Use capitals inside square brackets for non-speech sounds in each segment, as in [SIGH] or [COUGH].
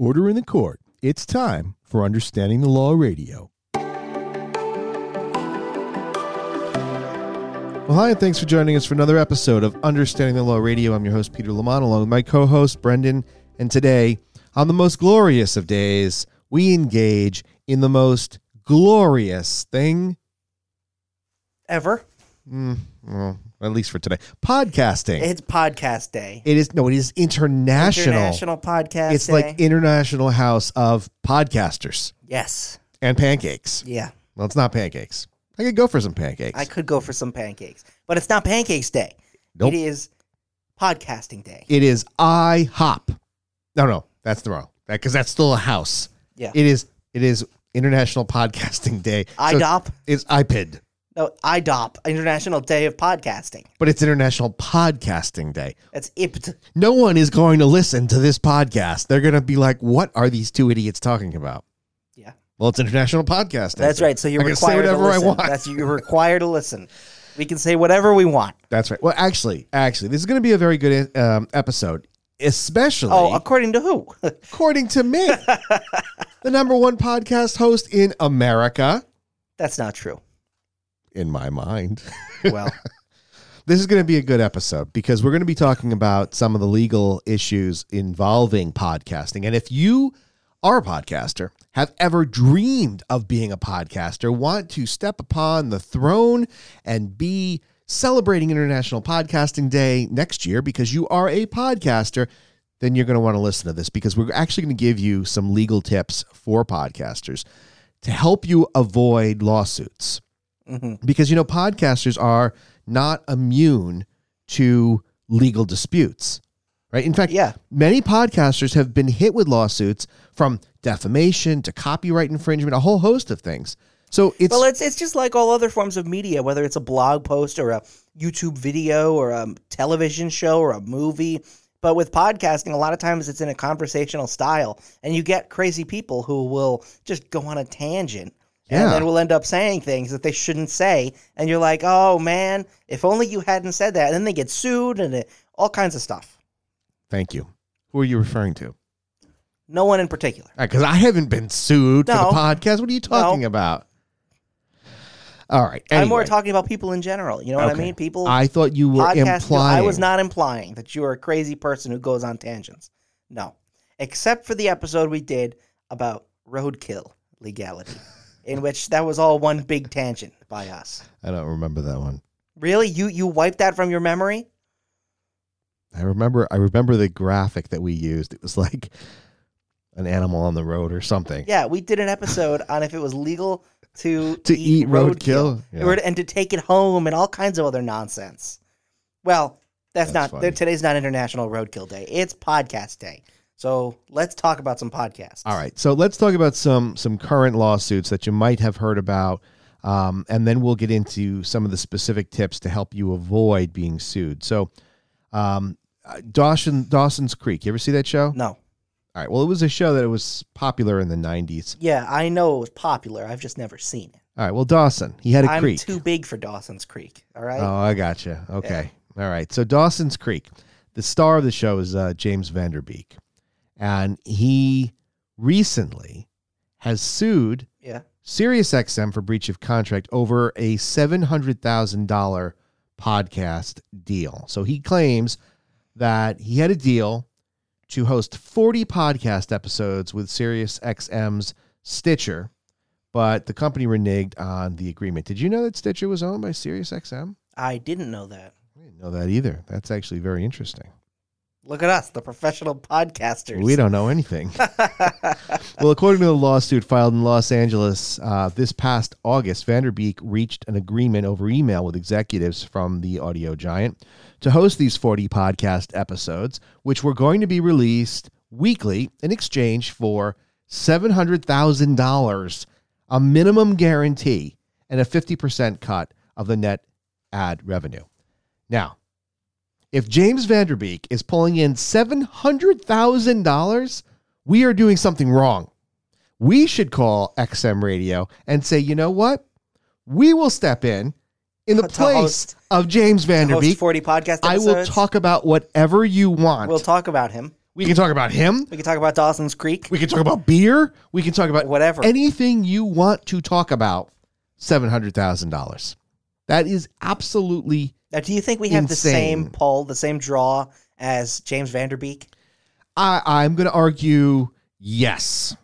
Order in the court. It's time for Understanding the Law Radio. Well, hi, and thanks for joining us for another episode of Understanding the Law Radio. I'm your host, Peter Lamont, along with my co host, Brendan. And today, on the most glorious of days, we engage in the most glorious thing, Ever. Mm, well, at least for today, podcasting. It's podcast day. it is, no, it is international. International podcast it's day. like International House of Podcasters yes. and pancakes. Yeah. Well, it's not pancakes. I could go for some pancakes. I could go for some pancakes, but it's not pancakes day. Nope. It is podcasting day. It is IHOP. No, no, that's the wrong. Because that's still a house. Yeah. It is. It is International Podcasting Day. So IDOP. It's IPID, No, IDOP, International Day of Podcasting. but it's International Podcasting Day. That's IPT. No one is going to listen to this podcast. They're going to be like, "What are these two idiots talking about?" Yeah. Well, it's International Podcasting. That's Day. right. So you're I can say required to whatever I listen. want. That's you're required to listen. We can say whatever we want. That's right. Well, actually, actually, this is going to be a very good um, episode, especially Oh, according to who? [LAUGHS] according to me, [LAUGHS] the number one podcast host in America, That's not true. In my mind. [LAUGHS] Well, This is going to be a good episode because we're going to be talking about some of the legal issues involving podcasting. And if you are a podcaster, have ever dreamed of being a podcaster, want to step upon the throne and be celebrating International Podcasting Day next year because you are a podcaster, then you're going to want to listen to this because we're actually going to give you some legal tips for podcasters to help you avoid lawsuits mhm. because you know podcasters are not immune to legal disputes right in fact Yeah. many podcasters have been hit with lawsuits from defamation to copyright infringement a whole host of things so it's well, it's it's just like all other forms of media, whether it's a blog post or a YouTube video or a television show or a movie. But with podcasting, a lot of times it's in a conversational style, and you get crazy people who will just go on a tangent. Yeah. And then we'll end up saying things that they shouldn't say. And you're like, oh man, if only you hadn't said that. And then they get sued and it, all kinds of stuff. thank you who are you referring to No one in particular. because i haven't been sued for the podcast what are you talking about all right I'm more talking about people in general. You know what Okay. I mean? People i thought you were implying I was not implying that you are a crazy person who goes on tangents. No, except for the episode we did about roadkill legality, in which that was all one big tangent by us. i don't remember that one Really, you you wiped that from your memory? I remember I remember the graphic that we used. It was like an animal on the road or something. Yeah, we did an episode on if it was legal to [LAUGHS] To eat roadkill? Yeah. and to take it home and all kinds of other nonsense. Well, that's, That's not today's not International Roadkill Day. It's Podcast Day. So let's talk about some podcasts. All right. So let's talk about some some current lawsuits that you might have heard about. Um, and then we'll get into some of the specific tips to help you avoid being sued. So, um, uh, Dawson Dawson's Creek. You ever see that show? No. All right. Well, it was a show that it was popular in the '90s. Yeah, I know it was popular. I've just never seen it. All right. Well, Dawson, he had a I'm creek. too big for Dawson's Creek. All right. Oh, I gotcha. Okay. All right. So Dawson's Creek, the star of the show is uh, James Van Der Beek, and he recently has sued yeah. SiriusXM for breach of contract over a seven hundred thousand dollar podcast deal. So he claims that he had a deal to host forty podcast episodes with SiriusXM's Stitcher, but the company reneged on the agreement. Did you know that Stitcher was owned by SiriusXM? I didn't know that. I didn't know that either. That's actually very interesting. Look at us, the professional podcasters. We don't know anything. [LAUGHS] well, according to the lawsuit filed in Los Angeles uh, this past August, Van Der Beek reached an agreement over email with executives from the audio giant to host these 40 podcast episodes, which were going to be released weekly in exchange for $700,000, a minimum guarantee, and a 50% cut of the net ad revenue. Now, if James Van Der Beek is pulling in $700,000, we are doing something wrong. We should call XM Radio and say, you know what? We will step in in the [LAUGHS] To place host- of James Van Der Beek. 40 podcast episodes. I will talk about whatever you want. We'll talk about him. We can talk about him. We can talk about Dawson's Creek. We can talk about beer. We can talk about Whatever. anything you want to talk about. Seven hundred thousand dollars. That is absolutely. Now, do you think we have the same Insane. pull, the same draw as James Van Der Beek? I, I'm going to argue yes.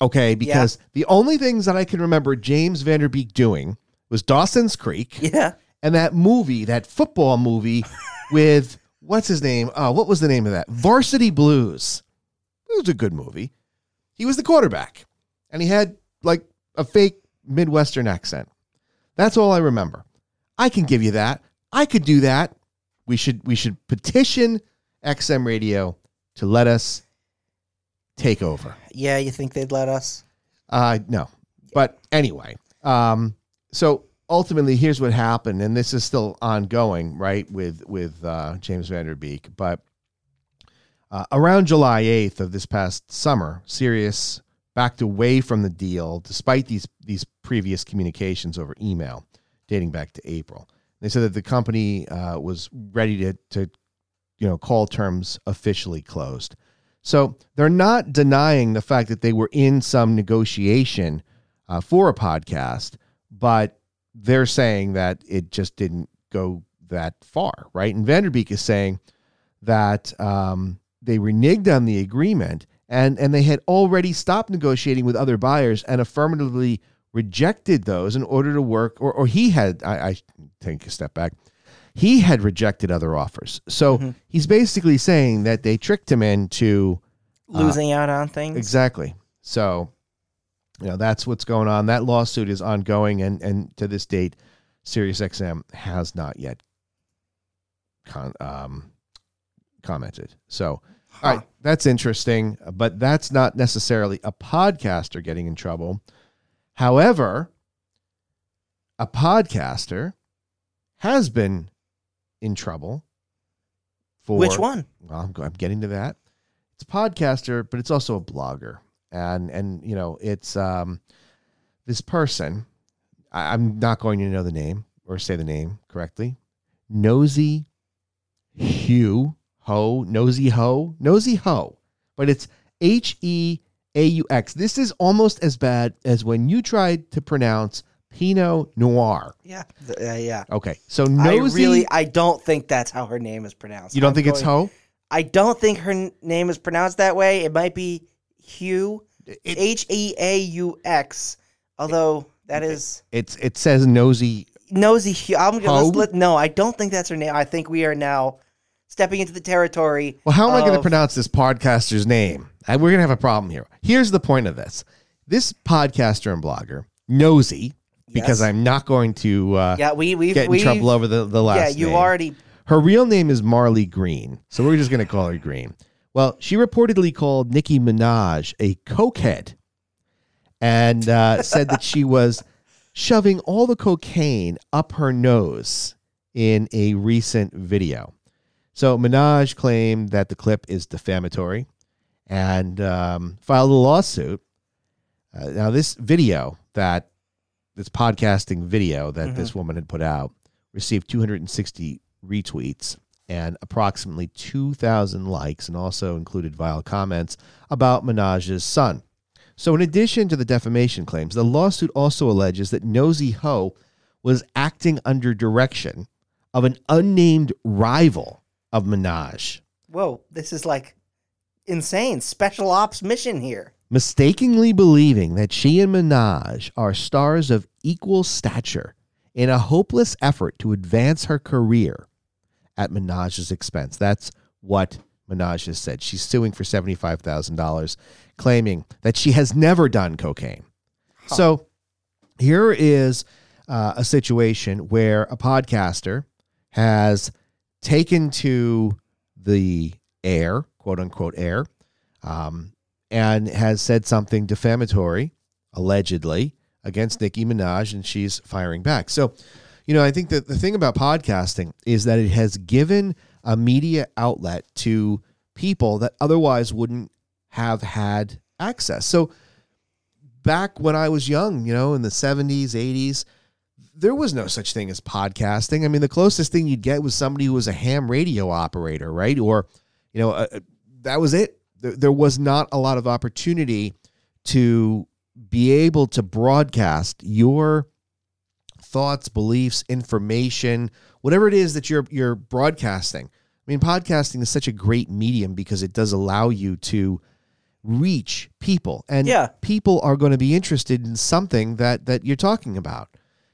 Okay, because the only things that I can remember James Van Der Beek doing was Dawson's Creek Yeah. and that movie, that football movie [LAUGHS] with what's his name? Oh, what was the name of that? Varsity Blues. It was a good movie. He was the quarterback, and he had like a fake Midwestern accent. That's all I remember. I can give you that. I could do that. We should we should petition XM Radio to let us take over. Yeah, you think they'd let us? Uh, no. But anyway, um, so ultimately, here's what happened, and this is still ongoing, right, with with uh, James Van Der Beek. But uh, around July 8th of this past summer, Sirius backed away from the deal, despite these these previous communications over email dating back to April. They said that the company uh, was ready to to you know call terms officially closed. So they're not denying the fact that they were in some negotiation uh, for a podcast, but they're saying that it just didn't go that far, right? And Van Der Beek is saying that um, they reneged on the agreement and and they had already stopped negotiating with other buyers and affirmatively rejected those in order to work, or or he had I, I take a step back. He had rejected other offers. So Mhm. he's basically saying that they tricked him into Losing out on things? Exactly. So, you know, that's what's going on. That lawsuit is ongoing, and and to this date, SiriusXM has not yet con- um, commented. So, all right, that's interesting, but that's not necessarily a podcaster getting in trouble. However, a podcaster has been in trouble for Which one? well, I'm, I'm getting to that. It's a podcaster, but it's also a blogger, and and you know it's um this person. I, I'm not going to know the name or say the name correctly. Nosy Hugh Ho Nosy Ho Nosy Ho, but it's H E A U X. This is almost as bad as when you tried to pronounce Pinot Noir. Yeah. Th- uh, yeah. Okay, so nosy. I really, I don't think that's how her name is pronounced. you don't I'm think it's going- Ho? I don't think her n- name is pronounced that way. It might be Hugh, It- H E A U X. Although that is It's it says Nosy nosy. Hugh. I'm gonna Ho? let's let, no. I don't think that's her name. I think we are now stepping into the territory. Well, how am I going to of- pronounce this podcaster's name? We're going to have a problem here. Here's the point of this this podcaster and blogger, Nosy, because Yes. I'm not going to uh, Yeah, we we get in we trouble over the, the last yeah. You name. already Her real name is Marley Green, so we're just going to call her Green. Well, she reportedly called Nicki Minaj a cokehead and uh, [LAUGHS] said that she was shoving all the cocaine up her nose in a recent video. So Minaj claimed that the clip is defamatory and um, filed a lawsuit. Uh, now, this video that this podcasting video that this woman had put out received 260 retweets and approximately 2,000 likes, and also included vile comments about Minaj's son. So, in addition to the defamation claims, the lawsuit also alleges that Nosy Ho was acting under direction of an unnamed rival of Minaj, whoa. This is like insane special ops mission here. mistakenly believing that she and Minaj are stars of equal stature in a hopeless effort to advance her career at Minaj's expense. That's what Minaj has said. She's suing for $75,000, claiming that she has never done cocaine. So here is uh, a situation where a podcaster has taken to the air, quote unquote air, um, and has said something defamatory, allegedly, against Nicki Minaj, and she's firing back. So, you know, I think that the thing about podcasting is that it has given a media outlet to people that otherwise wouldn't have had access. So, back when I was young, you know, in the 70s, 80s, there was no such thing as podcasting. I mean, the closest thing you'd get was somebody who was a ham radio operator, right? Or, you know, a, a- that was it. There, there was not a lot of opportunity to be able to broadcast your thoughts, beliefs, information, whatever it is that you're you're broadcasting. I mean, podcasting is such a great medium because it does allow you to reach people and Yeah. people are going to be interested in something that that you're talking about.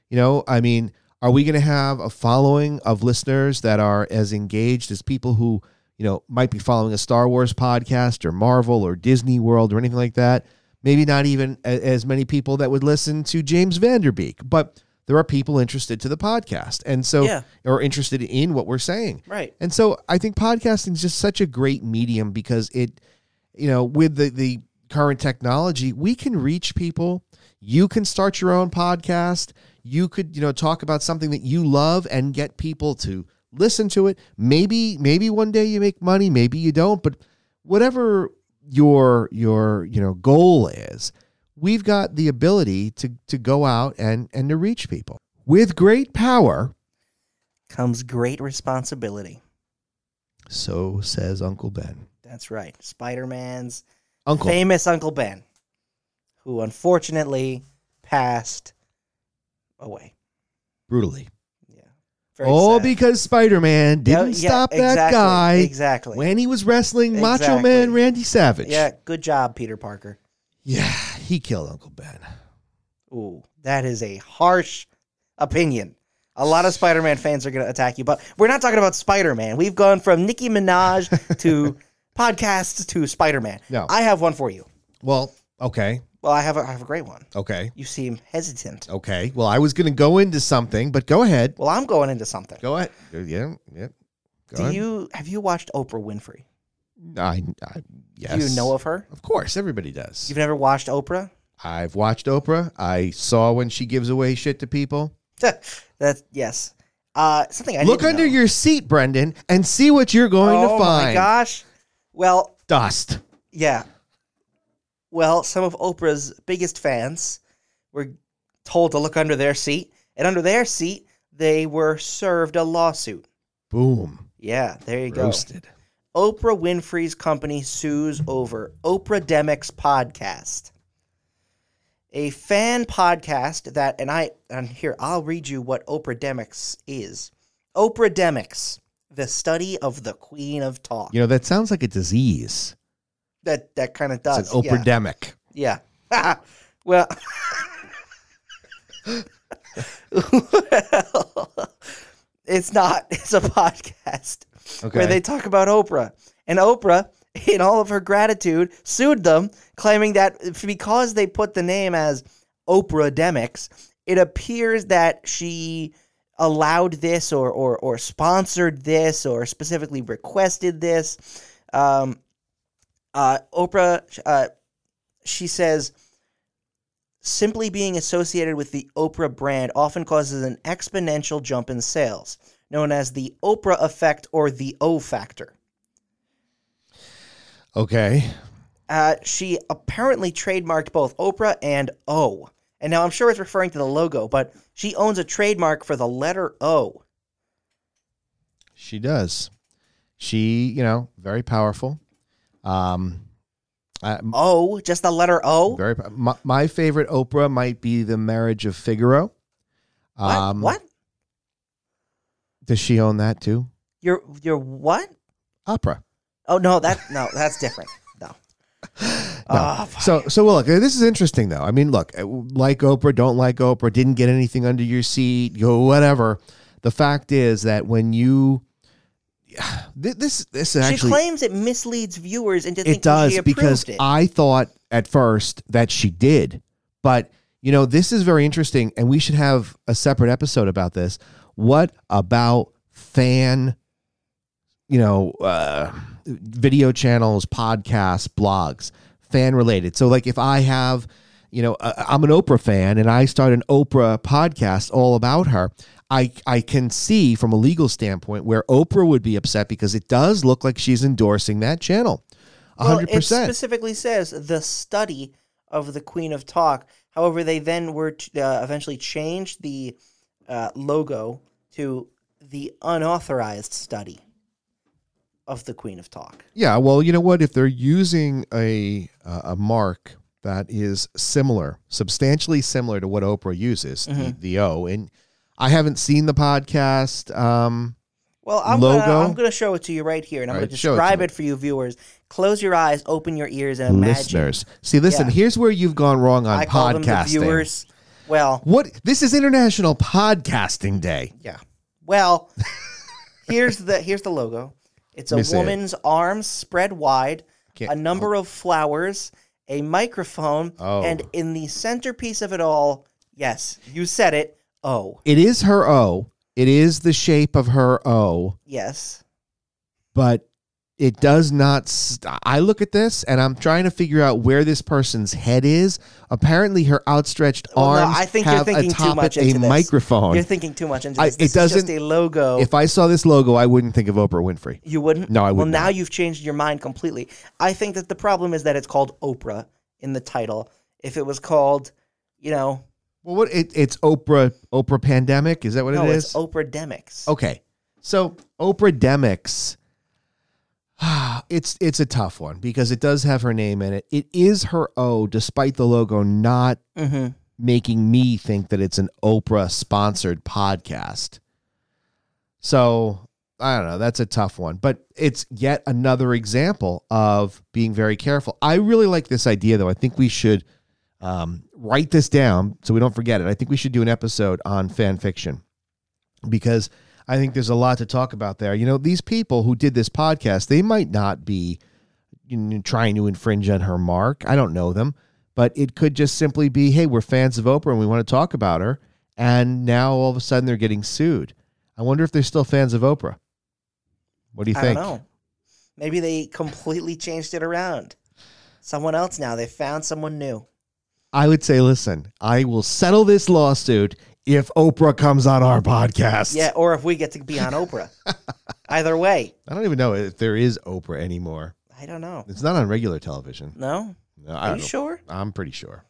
You know, I mean, are we going to have a following of listeners that are as engaged as people who, you know, might be following a Star Wars podcast or Marvel or Disney World or anything like that? Maybe not even as many people that would listen to James Van Der Beek, but there are people interested to the podcast and so Yeah. or interested in what we're saying. Right. And so I think podcasting is just such a great medium because it, you know, with the, the current technology, we can reach people. You can start your own podcast. You could, you know, talk about something that you love and get people to listen to it. Maybe, maybe one day you make money, maybe you don't, but whatever your your, you know, goal is, we've got the ability to to go out and and to reach people. With great power, Comes great responsibility. so says Uncle Ben. That's right. Spider Man's Uncle. famous Uncle Ben, who unfortunately passed away. brutally. Very All sad. because Spider Man didn't yeah, stop that exactly, guy Exactly. when he was wrestling Macho Exactly. Man Randy Savage. yeah, good job, Peter Parker. Yeah, he killed Uncle Ben. Ooh, that is a harsh opinion. A lot of Spider-Man fans are going to attack you, but we're not talking about Spider-Man. We've gone from Nicki Minaj [LAUGHS] to podcasts to Spider-Man. No. I have one for you. Well, okay, Well, I have a, I have a great one. okay, You seem hesitant. okay. Well, I was going to go into something, but go ahead. Well, I'm going into something. Go ahead. Yeah, yeah. Go Do ahead. you have you watched Oprah Winfrey? I, I, yes. Do you know of her? Of course, everybody does. You've never watched Oprah? I've watched Oprah. I saw when she gives away shit to people. [LAUGHS] That's yes. Uh, something I Look under know. your seat, Brendan, and see what you're going oh to find. my gosh! Well, Dust. Yeah. Well, some of Oprah's biggest fans were told to look under their seat, and under their seat, they were served a lawsuit. Boom. Yeah, there you go. Roasted. Oprah Winfrey's company sues over Oprahdemics podcast. A fan podcast that, and I, and here, I'll read you what Oprahdemics is. Oprahdemics, the study of the Queen of Talk. You know, that sounds like a disease. That that kind of does. It's an yeah. operdemic. Yeah. [LAUGHS] well, [LAUGHS] it's not. It's a podcast Okay. where they talk about Oprah. And Oprah, in all of her gratitude, sued them, claiming that because they put the name as Oprahdemics, it appears that she allowed this or, or, or sponsored this or specifically requested this. Um, uh, Oprah, uh, she says, simply being associated with the Oprah brand often causes an exponential jump in sales, known as the Oprah effect or the O factor. okay. Uh, she apparently trademarked both Oprah and O. And now I'm sure it's referring to the logo, but she owns a trademark for the letter O. She does. She, you know, very powerful. Um, O, just the letter O? very. My, my favorite Oprah might be the Marriage of Figaro. What? what? Does she own that too? You're you're what? Opera. Oh no, that no, that's different. [LAUGHS] No. Ah, So, so well, look. This is interesting, though. I mean, look, uh, like Oprah, don't like Oprah, didn't get anything under your seat, go whatever. The fact is that when you, [SIGHS] this, this, is she actually claims it misleads viewers into thinking it does she approved because it. I thought at first that she did, but you know this is very interesting, and we should have a separate episode about this. What about fan, you know, uh, video channels, podcasts, blogs, fan related? So, like, if I have, you know, uh, I'm an Oprah fan, and I start an Oprah podcast all about her. I, I can see from a legal standpoint where Oprah would be upset because it does look like she's endorsing that channel. A Well, hundred it specifically says the study of the Queen of Talk. However, they then were to, uh, eventually changed the uh, logo to the unauthorized study. of the Queen of Talk. Yeah, well, you know what? If they're using a uh, a mark that is similar, substantially similar to what Oprah uses, Mm-hmm. the, the O, and I haven't seen the podcast. Um, Well, I'm Logo? Gonna, I'm going to show it to you right here, and I'm going right, to it describe it, for you viewers. Close your eyes, open your ears, and imagine. listeners, see, listen. Yeah. Here's where you've gone wrong on I them the podcasting. viewers. Well, What? This is International Podcasting Day. yeah. Well, here's the here's the logo. It's a see it. woman's arms spread wide, Can't- a number of flowers, a microphone, Oh. and in the centerpiece of it all, yes, you said it. Oh, It is her O. It is the shape of her O, yes. but it does not. St- I look at this and I'm trying to figure out where this person's head is. Apparently, her outstretched Well, no, arms I think you're have thinking too atop much it a this. microphone. You're thinking too much into I- this. it This is just doesn't- a logo. if I saw this logo, I wouldn't think of Oprah Winfrey. You wouldn't? No, I would Well, now not. you've changed your mind completely. I think that the problem is that it's called Oprah in the title. If it was called, you know, Well, what it, it's Oprah Oprah pandemic? Is that what no, it it's? Oprahdemics. Okay, so Oprah Demics. [SIGHS] It's it's a tough one because it does have her name in it. It is her O, despite the logo not Mm-hmm. making me think that it's an Oprah sponsored podcast. So I don't know. That's a tough one, but it's yet another example of being very careful. I really like this idea, though. I think we should um, write this down so we don't forget it. I think we should do an episode on fan fiction because I think there's a lot to talk about there. You know, these people who did this podcast, they might not be you know, trying to infringe on her mark. I don't know them, but it could just simply be, hey, we're fans of Oprah and we want to talk about her. And now all of a sudden they're getting sued. I wonder if they're still fans of Oprah. What do you I think? don't know. Maybe they completely changed it around. Someone else now. They found someone new. I would say, listen, I will settle this lawsuit if Oprah comes on our podcast. Yeah, or if we get to be on Oprah. [LAUGHS] Either way, I don't even know if there is Oprah anymore. I don't know. It's not on regular television. No? No, Are you know. sure? I'm pretty sure.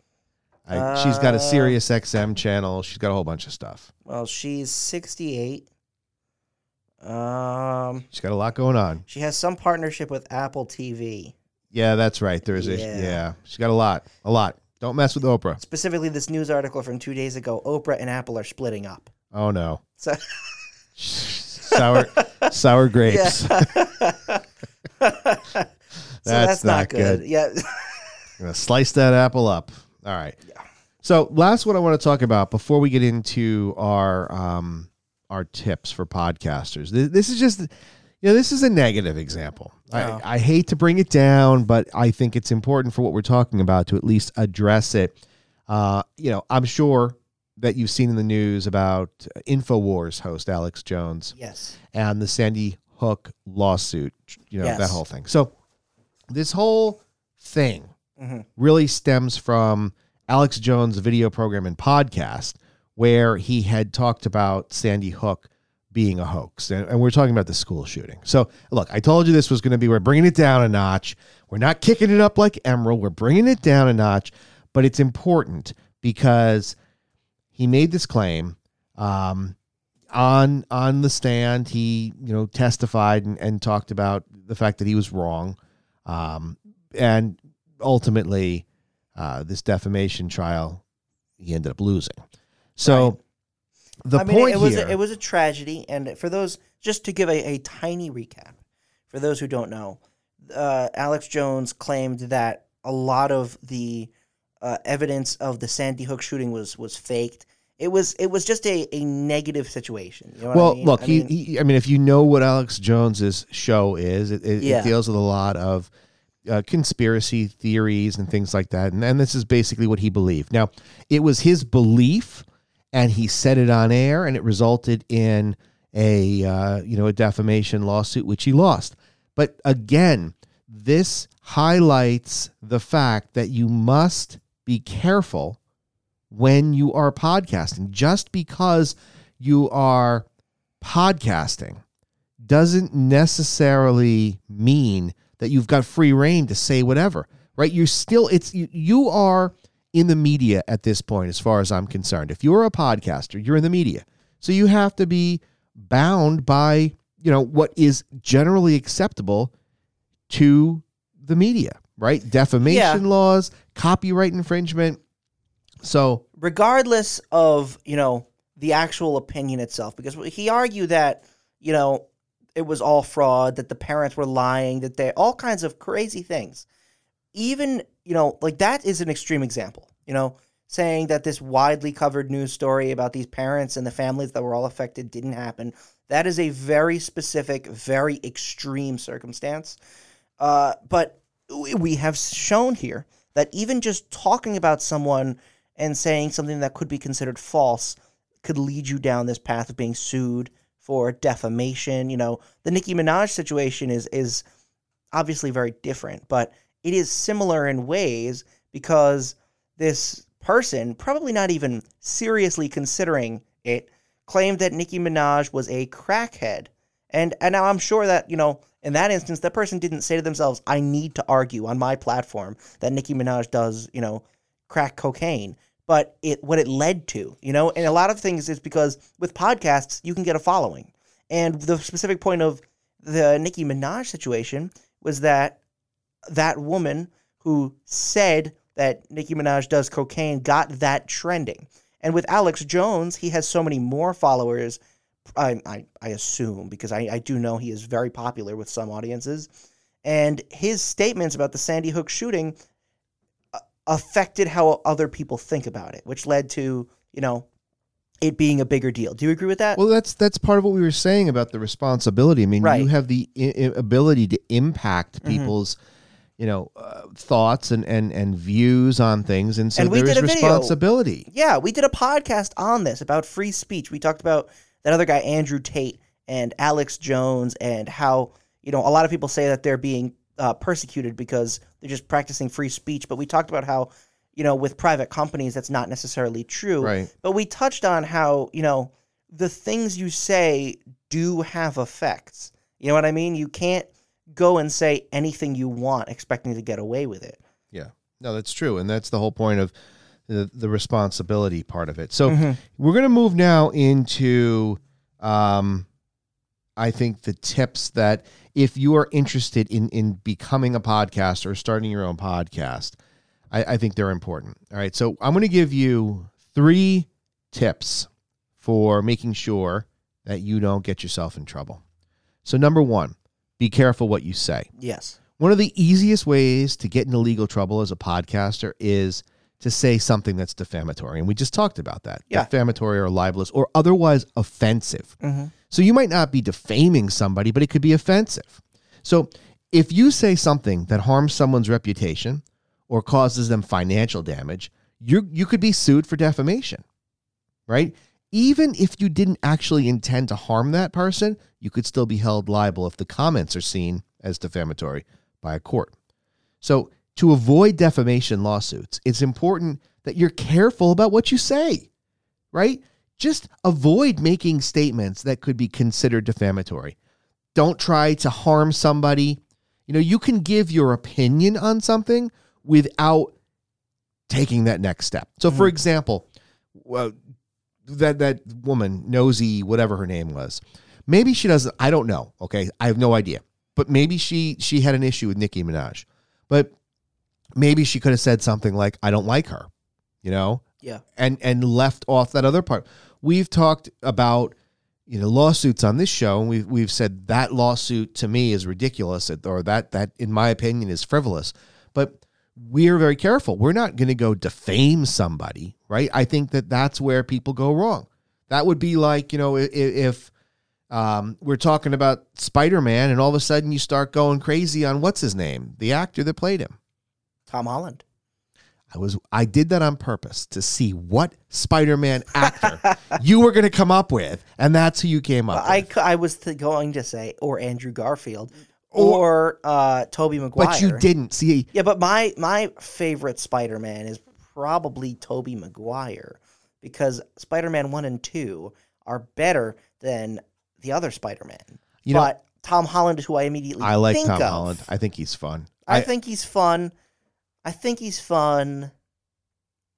I, she's got a Uh, Sirius XM channel. She's got a whole bunch of stuff. Well, she's 68. Um, She's got a lot going on. she has some partnership with Apple TV. Yeah, that's right. There's a Yeah. yeah. She's got a lot, a lot. Don't mess with Oprah. Specifically, this news article from two days ago: Oprah and Apple are splitting up. Oh no, So, [LAUGHS] sour, sour grapes. [LAUGHS] so that's, not, good. Yeah, [LAUGHS] Gonna slice that apple up. All right. Yeah. So last one I want to talk about before we get into our um our tips for podcasters. This, this is just you know this is a negative example. Oh. I, I hate to bring it down, but I think it's important for what we're talking about to at least address it. Uh, you know, I'm sure that you've seen in the news about Infowars host Alex Jones yes, and the Sandy Hook lawsuit, you know, Yes. that whole thing. So this whole thing Mhm. really stems from Alex Jones' video program and podcast where he had talked about Sandy Hook being a hoax. And, and we're talking about the school shooting. So look, I told you this was going to be, we're bringing it down a notch. We're not kicking it up like Emeril. We're bringing it down a notch, but it's important because he made this claim um, on on the stand. He you know testified and, and talked about the fact that he was wrong, um, and ultimately uh, this defamation trial he ended up losing. So Right. The I mean, point it was here, a, it was a tragedy, and for those, just to give a, a tiny recap, for those who don't know, uh, Alex Jones claimed that a lot of the uh, evidence of the Sandy Hook shooting was was faked. It was it was just a, a negative situation. You know well, I mean? look, I he, mean, he, I mean, if you know what Alex Jones's show is, it, it, Yeah. it deals with a lot of uh, conspiracy theories and things like that, and, and this is basically what he believed. Now, it was his belief, and he said it on air, and it resulted in a uh, you know a defamation lawsuit, which he lost. But again, this highlights the fact that you must be careful when you are podcasting. Just because you are podcasting doesn't necessarily mean that you've got free rein to say whatever, right? You're still, it's, you, you are in the media at this point, as far as I'm concerned. If you're a podcaster, you're in the media. So you have to be bound by you know, what is generally acceptable to the media, right? Defamation laws, copyright infringement. So, regardless of you know the actual opinion itself because he argued that you know it was all fraud that the parents were lying that they all kinds of crazy things even you know like that is an extreme example you know? Saying that this widely covered news story about these parents and the families that were all affected didn't happen. That is a very specific very extreme circumstance. Uh, but we have shown here that even just talking about someone and saying something that could be considered false could lead you down this path of being sued for defamation. You know, the Nicki Minaj situation is is obviously very different, but it is similar in ways because this person, probably not even seriously considering it, claimed that Nicki Minaj was a crackhead. And and now I'm sure that, you know, in that instance, that person didn't say to themselves, I need to argue on my platform that Nicki Minaj does, you know, crack cocaine but it what it led to, you know, and a lot of things is because with podcasts you can get a following, and the specific point of the Nicki Minaj situation was that that woman who said that Nicki Minaj does cocaine got that trending, and with Alex Jones, he has so many more followers. I I, I assume because I, I do know he is very popular with some audiences, and his statements about the Sandy Hook shooting affected how other people think about it, which led to, you know, it being a bigger deal. Do you agree with that? Well, that's that's part of what we were saying about the responsibility. I mean, Right. you have the I- ability to impact Mhm. people's, you know, uh, thoughts and, and and views on things, and so And there is a video. responsibility. yeah, we did a podcast on this about free speech. We talked about that other guy, Andrew Tate, and Alex Jones, and how, you know, a lot of people say that they're being uh, persecuted because they're just practicing free speech. But we talked about how, you know, with private companies, that's not necessarily true. Right. But we touched on how, you know, the things you say do have effects. You know what I mean? You can't go and say anything you want expecting to get away with it. Yeah. No, that's true, and that's the whole point of the the responsibility part of it. So Mhm. we're going to move now into, um, I think the tips that if you are interested in in becoming a podcaster or starting your own podcast, I, I think they're important. All right, so I'm going to give you three tips for making sure that you don't get yourself in trouble. So number one, be careful what you say. Yes. One of the easiest ways to get into legal trouble as a podcaster is to say something that's defamatory. And we just talked about that. Yeah. Defamatory or libelous or otherwise offensive. hmm So you might not be defaming somebody, but it could be offensive. So if you say something that harms someone's reputation or causes them financial damage, you you could be sued for defamation. Right? Even if you didn't actually intend to harm that person, you could still be held liable if the comments are seen as defamatory by a court. So, to avoid defamation lawsuits, it's important that you're careful about what you say, right? Just avoid making statements that could be considered defamatory. Don't try to harm somebody. You know, you can give your opinion on something without taking that next step. So, for mm. example, well, that that woman, Nosy, whatever her name was, maybe she doesn't. I don't know. Okay, I have no idea. But maybe she she had an issue with Nicki Minaj. But maybe she could have said something like, "I don't like her," you know, Yeah. and and left off that other part. We've talked about you know lawsuits on this show, and we've we've said that lawsuit to me is ridiculous, or that that in my opinion is frivolous. But we're very careful. We're not going to go defame somebody, right? I think that that's where people go wrong. That would be like you know if, if um, we're talking about Spider Man, and all of a sudden you start going crazy on what's his name, the actor that played him. Tom Holland. I was I did that on purpose to see what Spider-Man actor [LAUGHS] you were going to come up with, and that's who you came up I, with. I was th- going to say or Andrew Garfield Or- or, uh, Tobey Maguire. But you didn't see. Yeah, but my my favorite Spider-Man is probably Tobey Maguire because Spider-Man 1 and 2 are better than the other Spider-Man. You know, but Tom Holland is who I immediately I like think Tom of. Holland. I think he's fun. I, think he's fun. I think he's fun.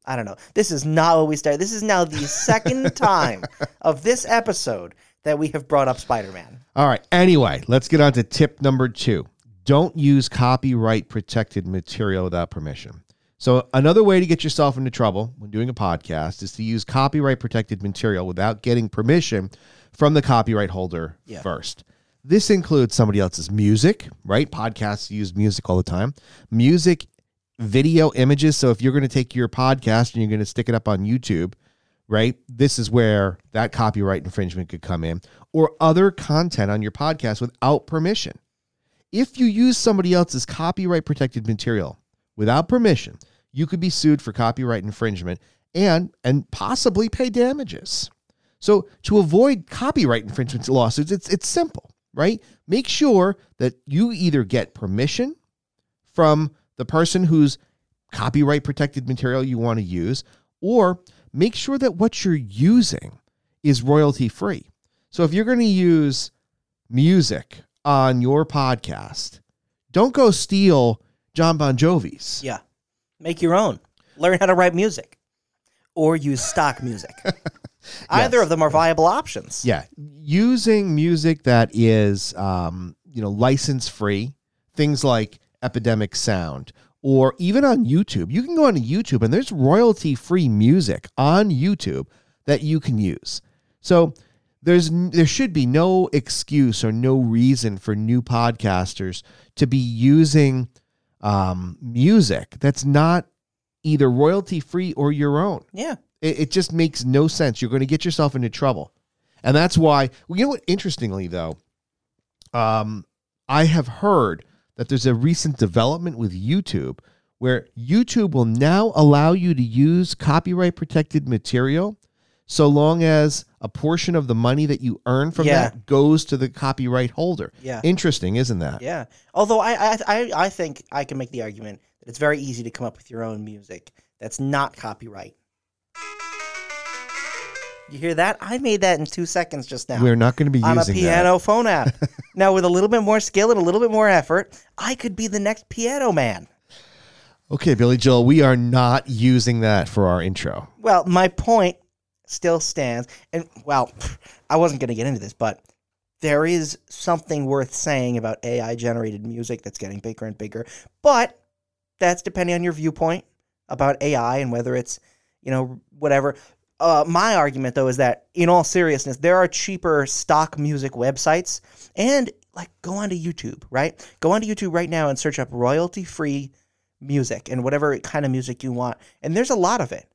I don't know. This is not what we started. This is now the [LAUGHS] second time of this episode that we have brought up Spider-Man. All right. Anyway, let's get on to tip number two. Don't use copyright protected material without permission. So, another way to get yourself into trouble when doing a podcast is to use copyright protected material without getting permission from the copyright holder Yeah. first. This includes somebody else's music, right? Podcasts use music all the time. Music, video, images. So, if you're going to take your podcast and you're going to stick it up on YouTube, right? This is where that copyright infringement could come in, or other content on your podcast without permission. If you use somebody else's copyright protected material without permission, you could be sued for copyright infringement and and possibly pay damages. So to avoid copyright infringement lawsuits, it's it's simple, right? Make sure that you either get permission from the person whose copyright protected material you want to use, or make sure that what you're using is royalty free. So if you're going to use music on your podcast, don't go steal John Bon Jovi's. Yeah. Make your own. Learn how to write music or use stock music. [LAUGHS] Either of them are viable options. Yeah, using music that is, um, you know, license free, things like Epidemic Sound, or even on YouTube. You can go on YouTube and there's royalty free music on YouTube that you can use. So there's there should be no excuse or no reason for new podcasters to be using um, music that's not either royalty free or your own. Yeah. It, it just makes no sense. You're going to get yourself into trouble. And that's why, you know what? Interestingly, though, um, I have heard that there's a recent development with YouTube where YouTube will now allow you to use copyright protected material so long as a portion of the money that you earn from Yeah. that goes to the copyright holder. Yeah. Interesting, isn't that? Yeah. Although I, I I I think I can make the argument that it's very easy to come up with your own music that's not copyright. You hear that? I made that in two seconds just now. We're not going to be using that. on a using that. piano [LAUGHS] phone app. now, with a little bit more skill and a little bit more effort, I could be the next piano man. Okay, Billy Joel, we are not using that for our intro. Well, my point still stands. And, well, [SIGHS] I wasn't going to get into this, but there is something worth saying about AI generated music that's getting bigger and bigger. But that's depending on your viewpoint about AI and whether it's, you know, whatever. Uh, my argument, though, is that in all seriousness, there are cheaper stock music websites. And, like, go onto YouTube, right? Go onto YouTube right now and search up royalty free music and whatever kind of music you want. And there's a lot of it.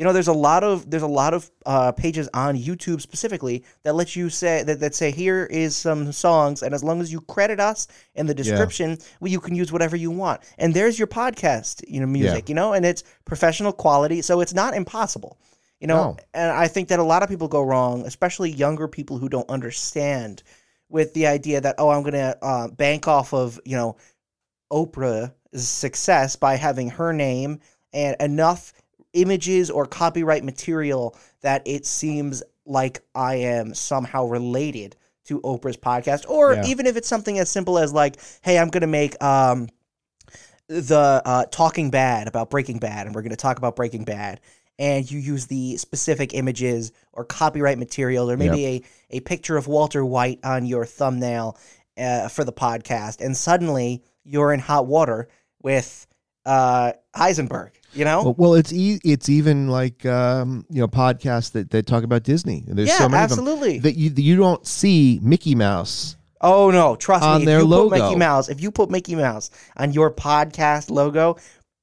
You know, there's a lot of there's a lot of uh, pages on YouTube specifically that let you say that, that say here is some songs, and as long as you credit us in the description, well, you can use whatever you want. And there's your podcast, you know, music, you know, and it's professional quality, so it's not impossible. You know, No. and I think that a lot of people go wrong, especially younger people who don't understand with the idea that oh, I'm gonna uh, bank off of you know Oprah's success by having her name and enough images or copyright material that it seems like I am somehow related to Oprah's podcast, or Yeah. even if it's something as simple as like, hey, I'm gonna make um the uh, Talking Bad about Breaking Bad, and we're going to talk about Breaking Bad, and you use the specific images or copyright material, or maybe a, a picture of Walter White on your thumbnail uh, for the podcast, and suddenly you're in hot water with uh, Heisenberg. You know? Well, well, it's e- it's even like um, you know podcasts that, that talk about Disney. And There's yeah, so many absolutely. of them that you you don't see Mickey Mouse. Oh no, trust on me. If their you logo. put Mickey Mouse, if you put Mickey Mouse on your podcast logo,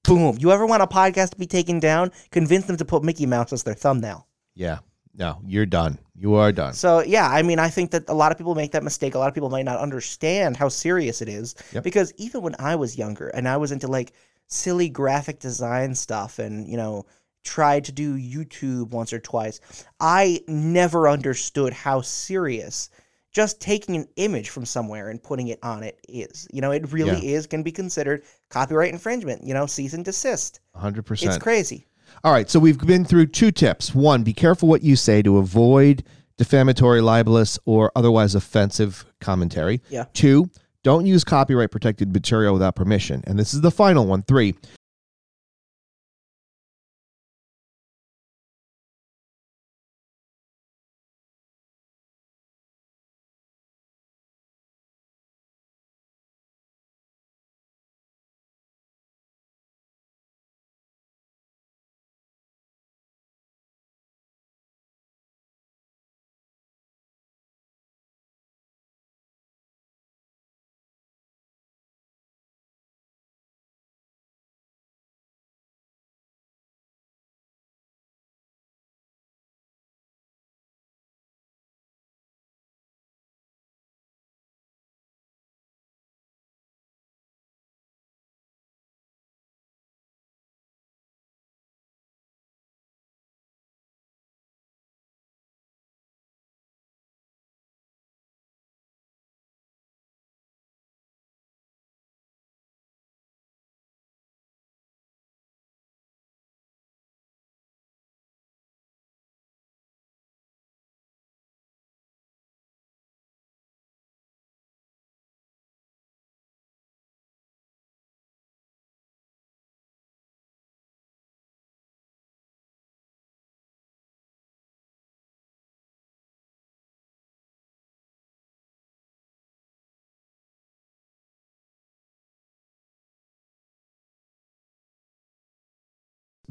boom. You ever want a podcast to be taken down? Convince them to put Mickey Mouse as their thumbnail. Yeah, no, you're done. You are done. So yeah, I mean, I think that a lot of people make that mistake. A lot of people might not understand how serious it is Yep. because even when I was younger and I was into like silly graphic design stuff and you know tried to do YouTube once or twice, I never understood how serious just taking an image from somewhere and putting it on it is. You know, it really is can be considered copyright infringement. You know, cease and desist. 100%. It's crazy. All right, so we've been through two tips. One, be careful what you say to avoid defamatory, libelous, or otherwise offensive commentary. Yeah. Two, don't use copyright protected material without permission. And this is the final one. Three,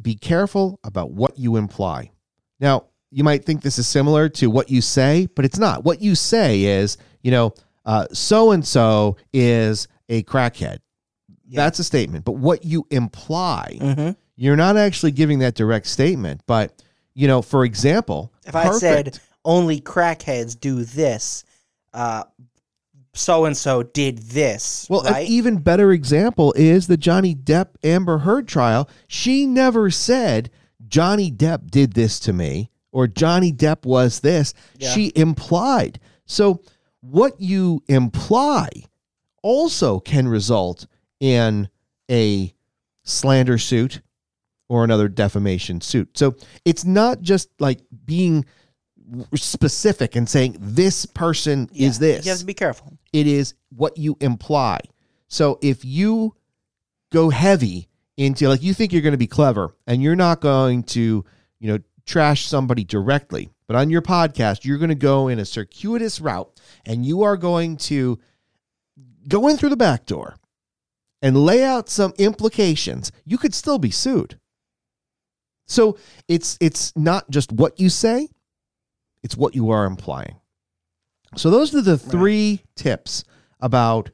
be careful about what you imply. Now, you might think this is similar to what you say, but it's not. What you say is, you know, so and so is a crackhead. Yeah. That's a statement. But what you imply, hmm you're not actually giving that direct statement. But, you know, for example, If I said only crackheads do this, uh, so and so did this, Well, right? an even better example is the Johnny Depp Amber Heard trial. She never said Johnny Depp did this to me or Johnny Depp was this. Yeah. She implied. So what you imply also can result in a slander suit or another defamation suit. So it's not just like being specific and saying this person Yeah, is this You have to be careful. it is what you imply. So if you go heavy into like you think you're going to be clever and you're not going to, you know, trash somebody directly, but on your podcast you're going to go in a circuitous route and you are going to go in through the back door and lay out some implications, you could still be sued. So it's it's not just what you say, it's what you are implying. So those are the three tips about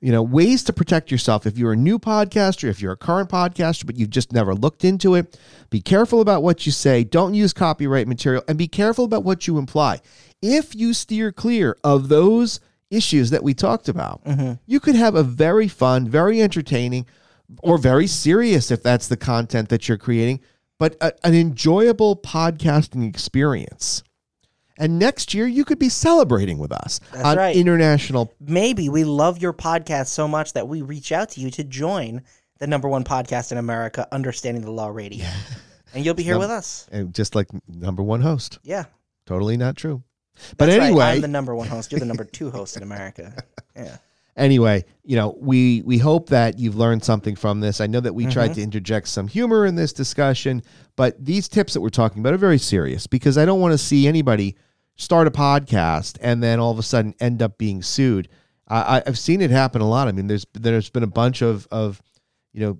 you know ways to protect yourself if you're a new podcaster, if you're a current podcaster but you've just never looked into it. Be careful about what you say, don't use copyright material and be careful about what you imply. If you steer clear of those issues that we talked about, mm-hmm. you could have a very fun, very entertaining or very serious if that's the content that you're creating, but a, an enjoyable podcasting experience. And next year, you could be celebrating with us That's on right. International. Maybe we love your podcast so much that we reach out to you to join the number one podcast in America, Understanding the Law Radio. And you'll be here Num- with us. And just like number one host. Yeah. Totally not true. But That's right. anyway, I'm the number one host. You're the number two host in America. [LAUGHS] Yeah. anyway, you know, we we hope that you've learned something from this. I know that we mm-hmm. tried to interject some humor in this discussion, but these tips that we're talking about are very serious because I don't want to see anybody start a podcast and then all of a sudden end up being sued. I, I've seen it happen a lot. I mean, there's there's been a bunch of of you know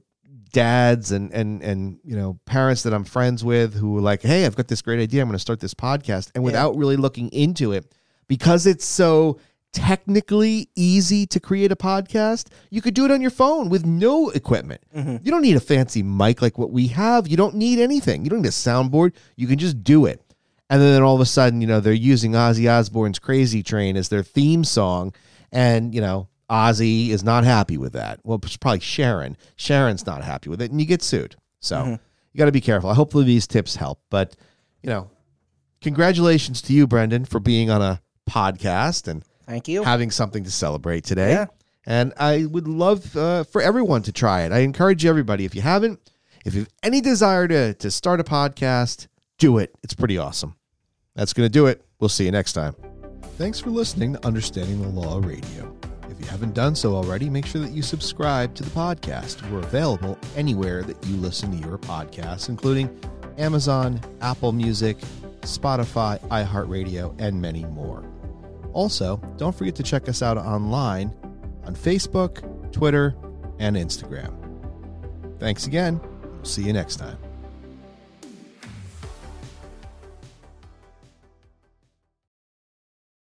dads and and and you know parents that I'm friends with who were like, "Hey, I've got this great idea. I'm going to start this podcast," and without really looking into it, because it's so technically easy to create a podcast, you could do it on your phone with no equipment. Mm-hmm. You don't need a fancy mic like what we have. You don't need anything. You don't need a soundboard. You can just do it. And then all of a sudden, you know, they're using Ozzy Osbourne's Crazy Train as their theme song. And, you know, Ozzy is not happy with that. Well, it's probably Sharon. Sharon's not happy with it. And you get sued. So you got to be careful. Hopefully these tips help. But, you know, congratulations to you, Brendan, for being on a podcast and Thank you. having something to celebrate today. Yeah. And I would love uh, for everyone to try it. I encourage everybody, if you haven't, if you have any desire to, to start a podcast, do it. It's pretty awesome. That's going to do it. We'll see you next time. Thanks for listening to Understanding the Law Radio. If you haven't done so already, make sure that you subscribe to the podcast. We're available anywhere that you listen to your podcasts, including Amazon, Apple Music, Spotify, iHeartRadio, and many more. Also, don't forget to check us out online on Facebook, Twitter, and Instagram. Thanks again. We'll see you next time.